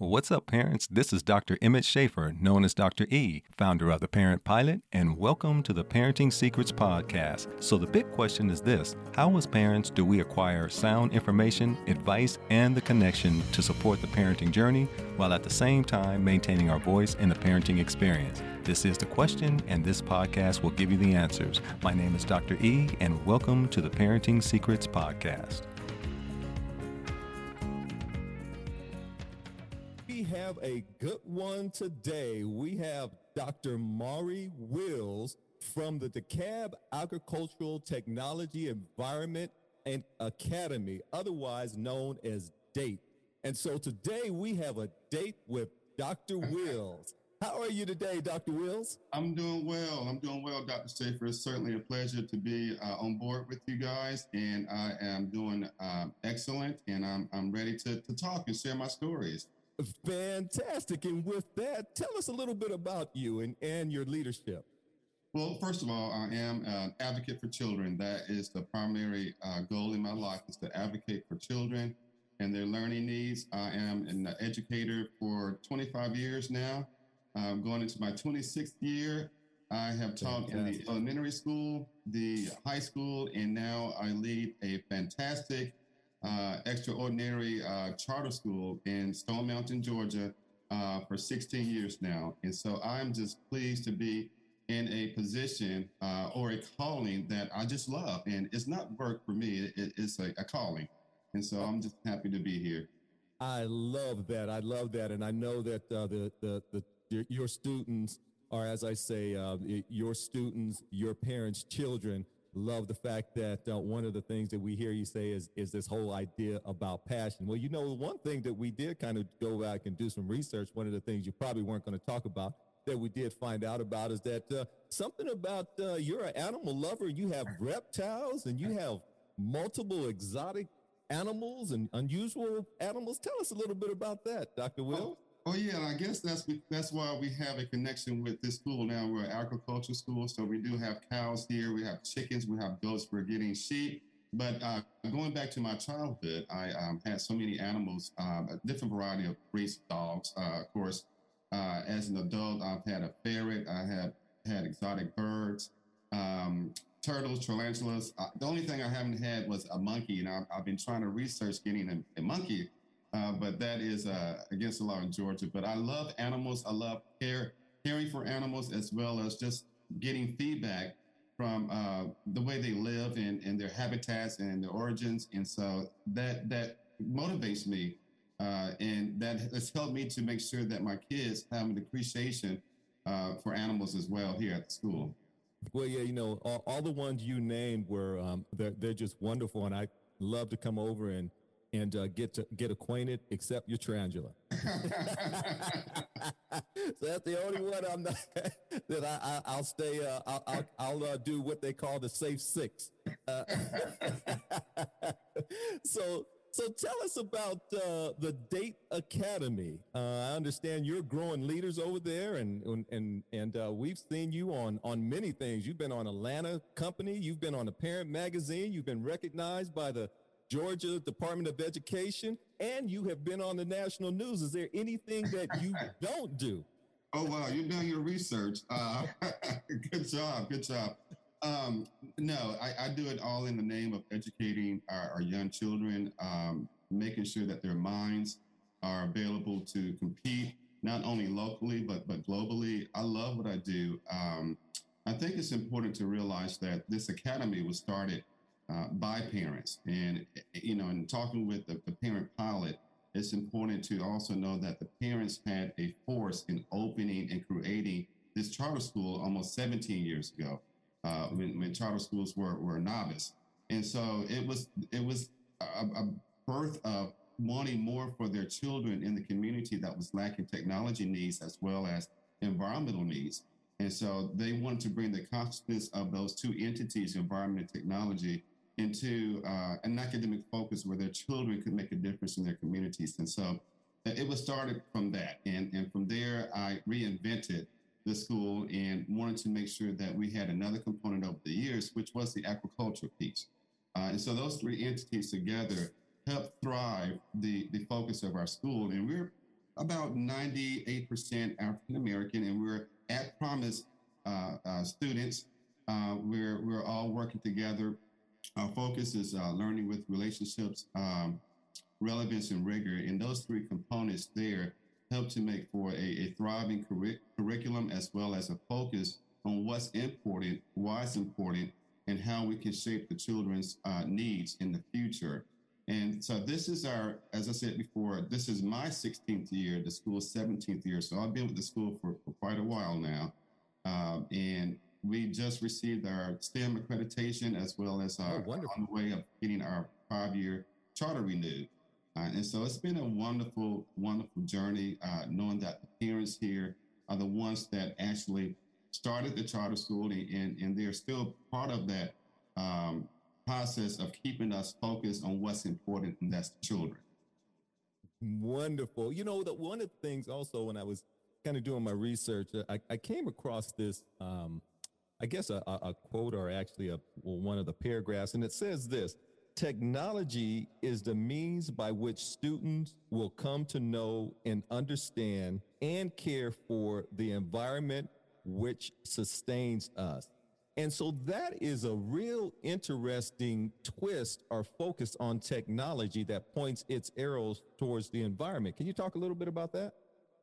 What's up, parents? This is Dr. Emmett Schaefer, known as Dr. E, founder of the Parent Pilot, and welcome to the Parenting Secrets Podcast. So, the big question is this How, as parents, do we acquire sound information, advice, and the connection to support the parenting journey while at the same time maintaining our voice in the parenting experience? This is the question, and this podcast will give you the answers. My name is Dr. E, and welcome to the Parenting Secrets Podcast. Have a good one today. We have Dr. Mari Wills from the DeKalb Agricultural Technology Environment and Academy, otherwise known as DATE. And so today we have a date with Dr. Wills. How are you today, Dr. Wills? I'm doing well. I'm doing well, Dr. Schaefer. It's certainly a pleasure to be uh, on board with you guys, and I am doing uh, excellent, and I'm, I'm ready to, to talk and share my stories. Fantastic. And with that, tell us a little bit about you and, and your leadership. Well, first of all, I am an advocate for children. That is the primary uh, goal in my life is to advocate for children and their learning needs. I am an educator for 25 years now. I'm going into my 26th year. I have taught Fantastic. in the elementary school, the high school, and now I lead a fantastic uh, extraordinary uh, charter school in Stone Mountain, Georgia, uh, for 16 years now. And so I'm just pleased to be in a position uh, or a calling that I just love. And it's not work for me, it, it's a, a calling. And so I'm just happy to be here. I love that. I love that. And I know that uh, the, the, the, your, your students are, as I say, uh, your students, your parents' children love the fact that uh, one of the things that we hear you say is is this whole idea about passion. Well, you know, one thing that we did kind of go back and do some research. One of the things you probably weren't going to talk about that we did find out about is that uh, something about uh, you're an animal lover. You have reptiles and you have multiple exotic animals and unusual animals. Tell us a little bit about that, Dr. Will. Oh, Oh yeah, I guess that's that's why we have a connection with this school now. We're an agriculture school, so we do have cows here, we have chickens, we have goats, we're getting sheep. But uh, going back to my childhood, I um, had so many animals, um, a different variety of breeds dogs. Uh, of course, uh, as an adult, I've had a ferret, I have had exotic birds, um, turtles, tarantulas. Uh, the only thing I haven't had was a monkey, and I've, I've been trying to research getting a, a monkey uh, but that is uh, against the law in Georgia. But I love animals. I love care, caring for animals as well as just getting feedback from uh, the way they live and, and their habitats and their origins. And so that that motivates me. Uh, and that has helped me to make sure that my kids have an appreciation uh, for animals as well here at the school. Well, yeah, you know, all, all the ones you named were um, they're, they're just wonderful, and I love to come over and and uh, get to get acquainted, except your tarantula. so that's the only one I'm not that I, I will stay. Uh, I'll I'll, I'll uh, do what they call the safe six. Uh, so so tell us about uh, the Date Academy. Uh, I understand you're growing leaders over there, and and and we've seen you on on many things. You've been on Atlanta Company, you've been on the Parent Magazine, you've been recognized by the Georgia Department of Education, and you have been on the national news. Is there anything that you don't do? Oh wow, you've done your research. Uh, good job, good job. Um, no, I, I, do it all in the name of educating our, our young children, um, making sure that their minds are available to compete not only locally but but globally. I love what I do. Um, I think it's important to realize that this academy was started uh, by parents. And, you know, in talking with the, the, parent pilot, it's important to also know that the parents had a force in opening and creating this charter school almost 17 years ago uh, when, when, charter schools were, were novice. And so it was, it was a, a birth of wanting more for their children in the community that was lacking technology needs as well as environmental needs. And so they wanted to bring the consciousness of those two entities, environment and technology, into uh, an academic focus where their children could make a difference in their communities. And so uh, it was started from that. And, and from there, I reinvented the school and wanted to make sure that we had another component over the years, which was the agriculture piece. Uh, and so those three entities together help thrive the, the focus of our school. And we're about 98% African American, and we're at Promise uh, uh, students. Uh, we're we're all working together. Our focus is uh, learning with relationships, um, relevance, and rigor, and those three components there help to make for a, a thriving curri- curriculum as well as a focus on what's important, why it's important, and how we can shape the children's uh, needs in the future. And so this is our, as I said before, this is my 16th year, the school's 17th year. So I've been with the school for, for quite a while now. Um, and we just received our STEM accreditation as well as our, oh, on the way of getting our five year charter renewed. Uh, and so it's been a wonderful, wonderful journey, uh, knowing that the parents here are the ones that actually started the charter school and, and they're still part of that um, process of keeping us focused on what's important, and that's the children. Wonderful. You know, that one of the things also when I was kind of doing my research, uh, I, I came across this, um, I guess, a, a, quote or actually a, one of the paragraphs, and it says this Technology is the means by which students will come to know and understand and care for the environment which sustains us. And so that is a real interesting twist or focus on technology that points its arrows towards the environment. Can you talk a little bit about that?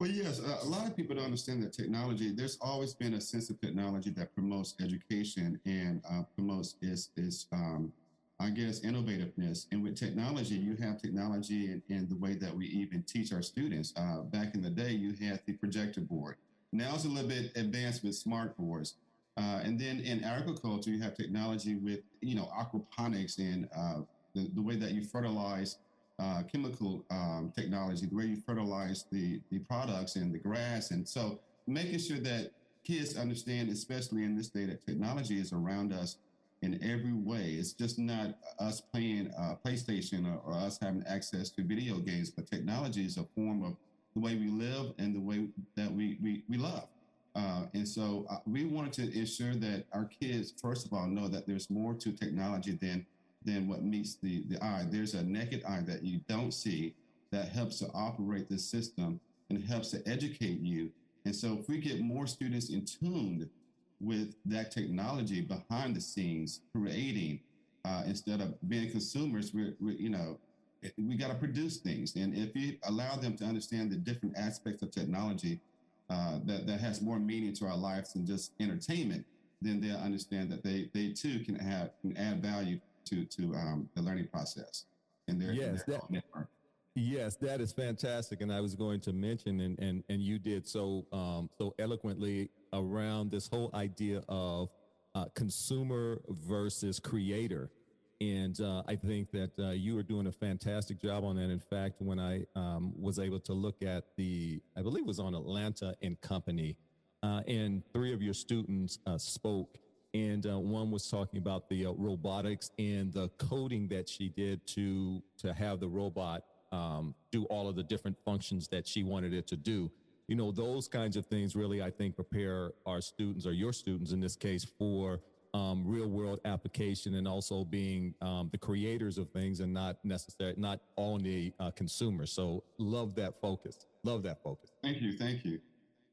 Well, yes, a lot of people don't understand that technology. There's always been a sense of technology that promotes education and uh, promotes its, its um, I guess, innovativeness. And with technology, you have technology in, in the way that we even teach our students. Uh, back in the day, you had the projector board. Now it's a little bit advanced with smart boards. Uh, and then in agriculture, you have technology with, you know, aquaponics and uh, the, the way that you fertilize uh, chemical um, technology, the way you fertilize the, the products and the grass. And so making sure that kids understand, especially in this day, that technology is around us in every way. It's just not us playing uh, PlayStation or, or, us having access to video games, but technology is a form of the way we live and the way that we, we, we love. Uh, and so uh, we wanted to ensure that our kids, first of all, know that there's more to technology than than what meets the, the eye. There's a naked eye that you don't see that helps to operate the system and helps to educate you. And so if we get more students in tuned with that technology behind the scenes, creating uh, instead of being consumers, we're, we're you know, we got to produce things. And if you allow them to understand the different aspects of technology, uh, that, that has more meaning to our lives than just entertainment, then they'll understand that they, they too can have can add value to, to um, the learning process and their, yes, their that, Yes, that is fantastic. And I was going to mention, and, and, and you did so, um, so eloquently around this whole idea of uh, consumer versus creator. And uh, I think that uh, you are doing a fantastic job on that. In fact, when I um, was able to look at the, I believe it was on Atlanta and Company, uh, and three of your students uh, spoke, and uh, one was talking about the uh, robotics and the coding that she did to to have the robot um, do all of the different functions that she wanted it to do. You know, those kinds of things really, I think, prepare our students or your students in this case for um, real world application and also being um, the creators of things and not necessarily not only uh, consumers. So love that focus. Love that focus. Thank you. Thank you.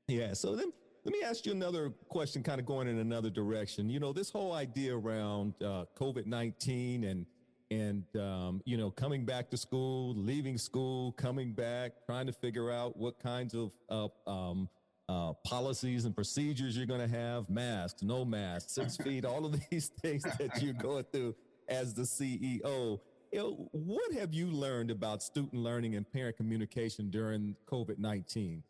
Yeah. So then let me ask you another question, kind of going in another direction. You know, this whole idea around uh, COVID nineteen and and um, you know coming back to school, leaving school, coming back, trying to figure out what kinds of uh, um, uh, policies and procedures you're going to have, masks, no masks, six feet, all of these things that you're going through as the CEO. You know, what have you learned about student learning and parent communication during COVID 19?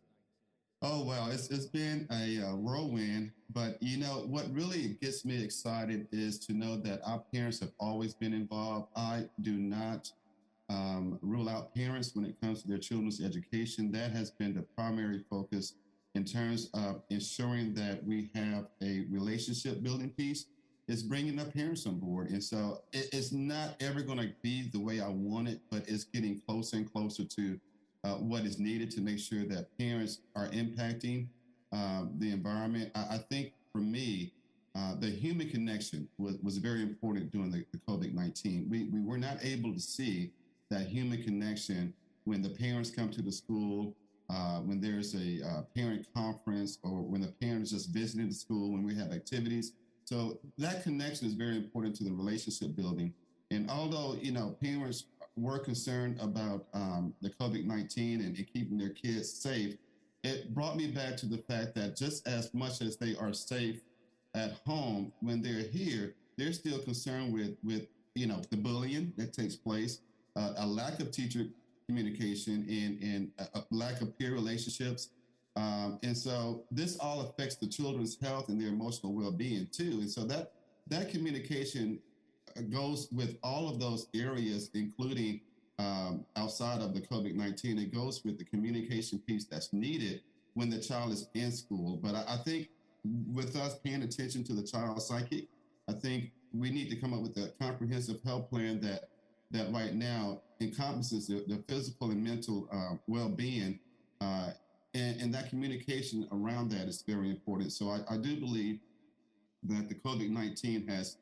Oh, well, it's, it's been a uh, whirlwind. But, you know, what really gets me excited is to know that our parents have always been involved. I do not um, rule out parents when it comes to their children's education. That has been the primary focus in terms of ensuring that we have a relationship building piece is bringing up parents on board. And so it, it's not ever going to be the way I want it, but it's getting closer and closer to uh, what is needed to make sure that parents are impacting um, the environment. I, I, think for me, uh, the human connection was, was very important during the, the COVID 19. We, we were not able to see that human connection when the parents come to the school uh, when there's a uh, parent conference or when the parents just visiting the school, when we have activities. So that connection is very important to the relationship building. And although, you know, parents were concerned about um, the COVID 19 and, and keeping their kids safe, it brought me back to the fact that just as much as they are safe at home, when they're here, they're still concerned with, with you know, the bullying that takes place, uh, a lack of teacher communication and, and a, lack of peer relationships. Um, and so this all affects the children's health and their emotional well-being too. And so that that communication goes with all of those areas, including um, outside of the COVID 19. It goes with the communication piece that's needed when the child is in school. But I, I, think with us paying attention to the child's psyche, I think we need to come up with a comprehensive health plan that that right now encompasses the, the physical and mental uh, well-being uh, and, and, that communication around that is very important so i, I do believe that the covid-19 has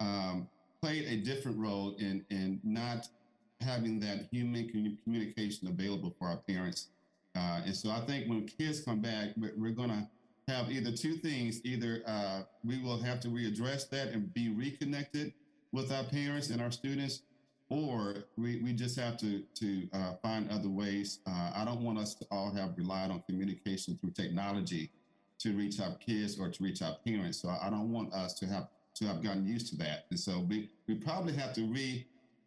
um, played a different role in, in not having that human communication available for our parents uh, and so i think when kids come back we're, going to have either two things either uh, we will have to readdress that and be reconnected with our parents and our students or we, we just have to to uh, find other ways. Uh, I don't want us to all have relied on communication through technology to reach our kids or to reach our parents. So I don't want us to have to have gotten used to that. And so we we probably have to re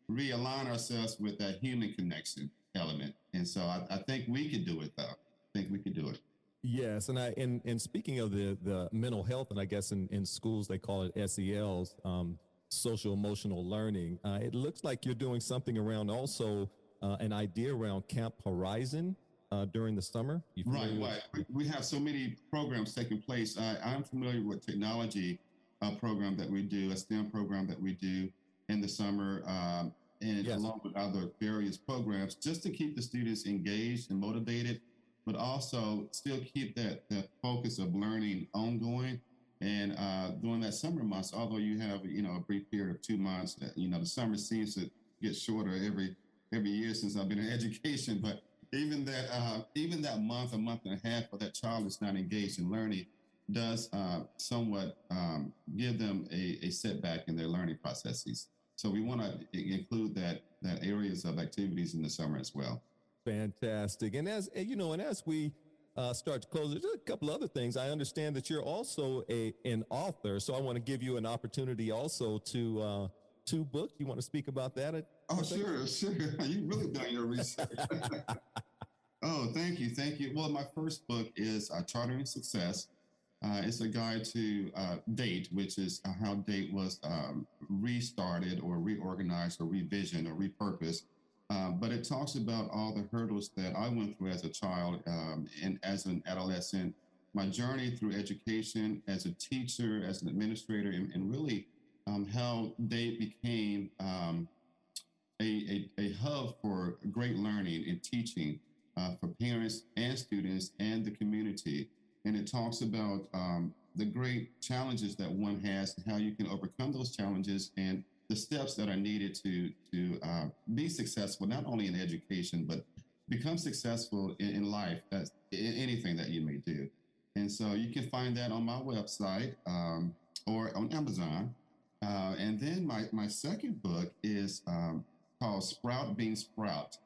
realign ourselves with that human connection element. And so I, I think we could do it though. I think we could do it. Yes, and I and and speaking of the the mental health, and I guess in, in schools they call it SELs. Um, social emotional learning. Uh, it looks like you're doing something around also uh, an idea around Camp Horizon uh, during the summer. Right, right. We have so many programs taking place. I'm familiar with technology uh, program that we do, a STEM program that we do in the summer, um, and yes. along with other various programs, just to keep the students engaged and motivated, but also still keep that that focus of learning ongoing and uh, during that summer months, although you have you know a brief period of two months, that you know the summer seems to get shorter every every year since I've been in education. But even that uh, even that month, a month and a half, where that child is not engaged in learning, does uh, somewhat um, give them a, a setback in their learning processes. So we want to include that that areas of activities in the summer as well. Fantastic. And as you know, and as we uh, start to close, there's a couple other things. I understand that you're also a an author, so I want to give you an opportunity also to uh, two books. You want to speak about that? oh, sure, sure. You've really done your research. oh, thank you, thank you. Well, my first book is uh, Chartering Success. Uh, it's a guide to uh, date, which is how date was um, restarted or reorganized or revisioned or repurposed um, but it talks about all the hurdles that I went through as a child um, and as an adolescent, my journey through education as a teacher, as an administrator, and, and really um, how they became um, a, a, a, hub for great learning and teaching uh, for parents and students and the community. And it talks about um, the great challenges that one has, and how you can overcome those challenges and the steps that are needed to to uh, be successful, not only in education but become successful in, in life as in anything that you may do. And so you can find that on my website um, or on Amazon. Uh, and then my my second book is um, called Sprout Bean Sprout.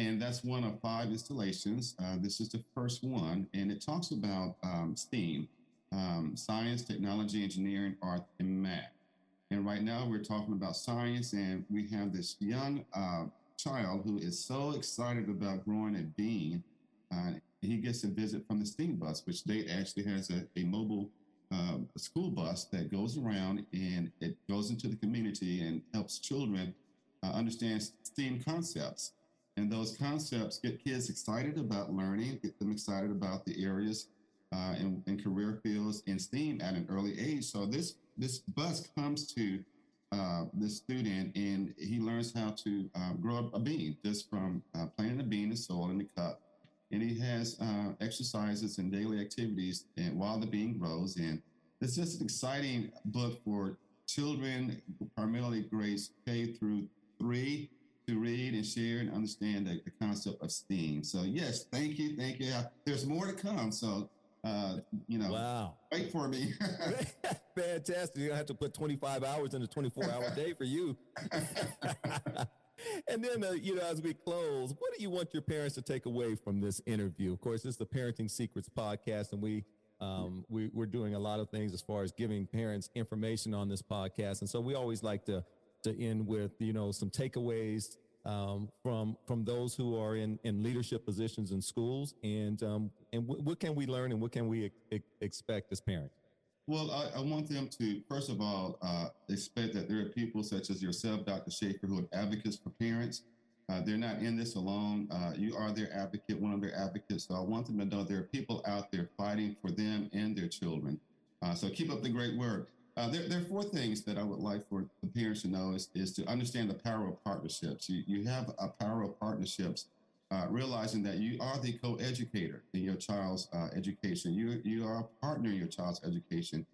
And that's one of five installations. Uh, this is the first one, and it talks about um, STEAM um, science, technology, engineering, art, and math. And right now we're talking about science, and we have this young uh, child who is so excited about growing a bean. Uh, he gets a visit from the STEAM bus, which they actually has a, a mobile uh, school bus that goes around and it goes into the community and helps children uh, understand STEAM concepts. And those concepts get kids excited about learning, get them excited about the areas uh, in, in career fields in STEAM at an early age. So this this bus comes to uh, this student and he learns how to uh, grow a bean just from uh, planting a bean in soil in the cup. And he has uh, exercises and daily activities and while the bean grows. And it's just an exciting book for children, primarily grades K through three, to read and share and understand the, the concept of STEAM. So yes, thank you, thank you. There's more to come. So uh, you know, wow, wait for me. Fantastic. You have to put 25 hours in a 24 hour day for you. and then, uh, you know, as we close, what do you want your parents to take away from this interview? Of course, this is the Parenting Secrets podcast, and we um, we, we're doing a lot of things as far as giving parents information on this podcast. And so we always like to, to end with, you know, some takeaways um, from, from those who are in, in leadership positions in schools and, um, and w- what can we learn and what can we expect as parents? Well, I, I, want them to, first of all, uh, expect that there are people such as yourself, Dr. Schaefer, who are advocates for parents uh, they're not in this alone. Uh, you are their advocate, one of their advocates. So I want them to know there are people out there fighting for them and their children. Uh, so keep up the great work. Uh, there, there, are four things that I would like for the parents to know is, is to understand the power of partnerships. You, you have a power of partnerships, uh, realizing that you are the co-educator in your child's uh, education. You, you are a partner in your child's education.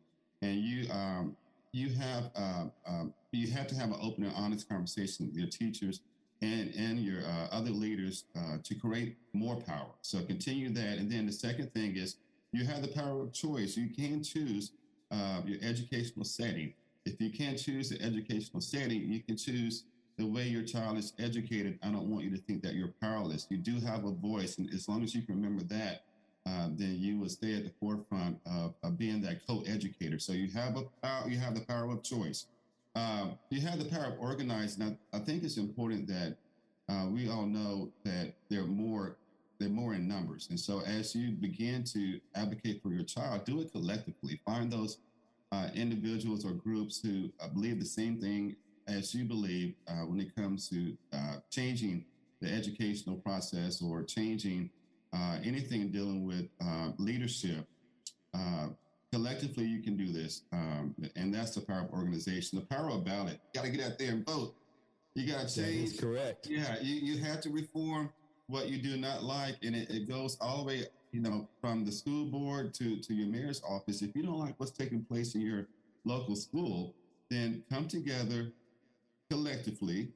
And you, um, you have um, you have to have an open and honest conversation with your teachers and and your uh, other leaders uh, to create more power. So continue that. And then the second thing is you have the power of choice. You can choose uh, your educational setting. If you can't choose the educational setting, you can choose the way your child is educated. I don't want you to think that you're powerless. You do have a voice, and as long as you can remember that, uh, then you will stay at the forefront of, of being that co-educator. So you have a power, you have the power of choice. Uh, you have the power of organizing. I, I think it's important that uh, we all know that there are more they're more in numbers, and so as you begin to advocate for your child, do it collectively. Find those uh, individuals or groups who uh, believe the same thing as you believe uh, when it comes to uh, changing the educational process or changing anything dealing with leadership. Collectively you can do this um, and that's the power of organization. The power of ballot. You got to get out there and vote. You got to change that is correct. Yeah you, you have to reform what you do not like and it, it goes all the way you know from the school board to to your mayor's office. If you don't like what's taking place in your local school then come together collectively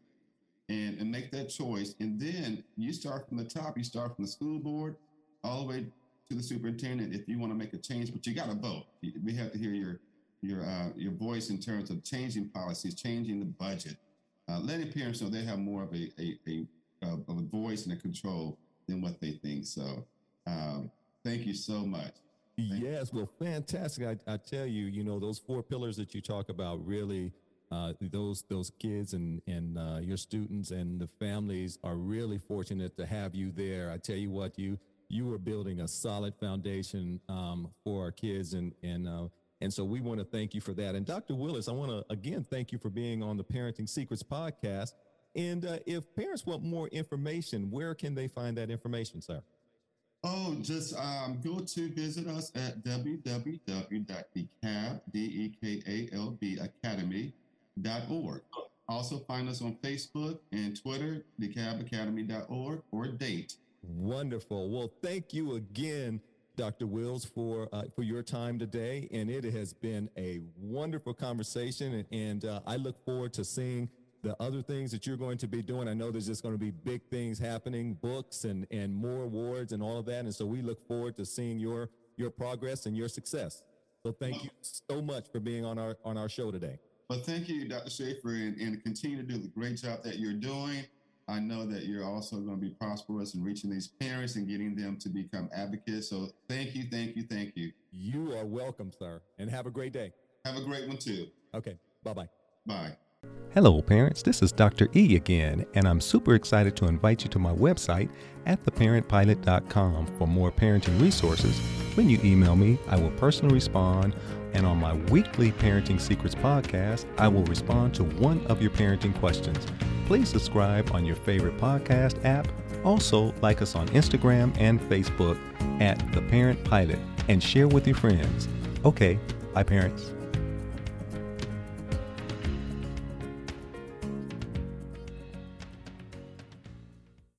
and, and make that choice. And then you start from the top. You start from the school board all the way to the superintendent if you want to make a change, but you got to vote. We have to hear your your uh, your voice in terms of changing policies, changing the budget, uh, letting parents know they have more of a a, a, of a voice and a control than what they think. So, um, thank you so much. Thank yes, well, fantastic. I, I, tell you, you know, those four pillars that you talk about really. Uh, those those kids and and uh, your students and the families are really fortunate to have you there. I tell you what, you you are building a solid foundation um, for our kids, and and uh, and so we want to thank you for that. And Dr. Willis, I want to again thank you for being on the Parenting Secrets podcast. And uh, if parents want more information, where can they find that information, sir? Oh, just um, go to visit us at www.dekalb, Also find us on Facebook and Twitter, dekalbacademy.org or date. Wonderful. Well, thank you again, Dr. Wills, for uh, for your time today, and it has been a wonderful conversation, and, and uh, I look forward to seeing the other things that you're going to be doing. I know there's just going to be big things happening, books and and more awards and all of that, and so we look forward to seeing your your progress and your success. So thank you so much for being on our on our show today. Well, thank you, Dr. Schaefer, and, and continue to do the great job that you're doing. I know that you're also going to be prosperous in reaching these parents and getting them to become advocates. So thank you, thank you, thank you. You are welcome, sir. And have a great day. Have a great one too. Okay. Bye-bye. Bye. Hello, parents. This is Dr. E again, and I'm super excited to invite you to my website at theparentpilot.com for more parenting resources. When you email me, I will personally respond, and on my weekly Parenting Secrets podcast, I will respond to one of your parenting questions. Please subscribe on your favorite podcast app. Also, like us on Instagram and Facebook at The Parent Pilot and share with your friends. Okay, bye, parents.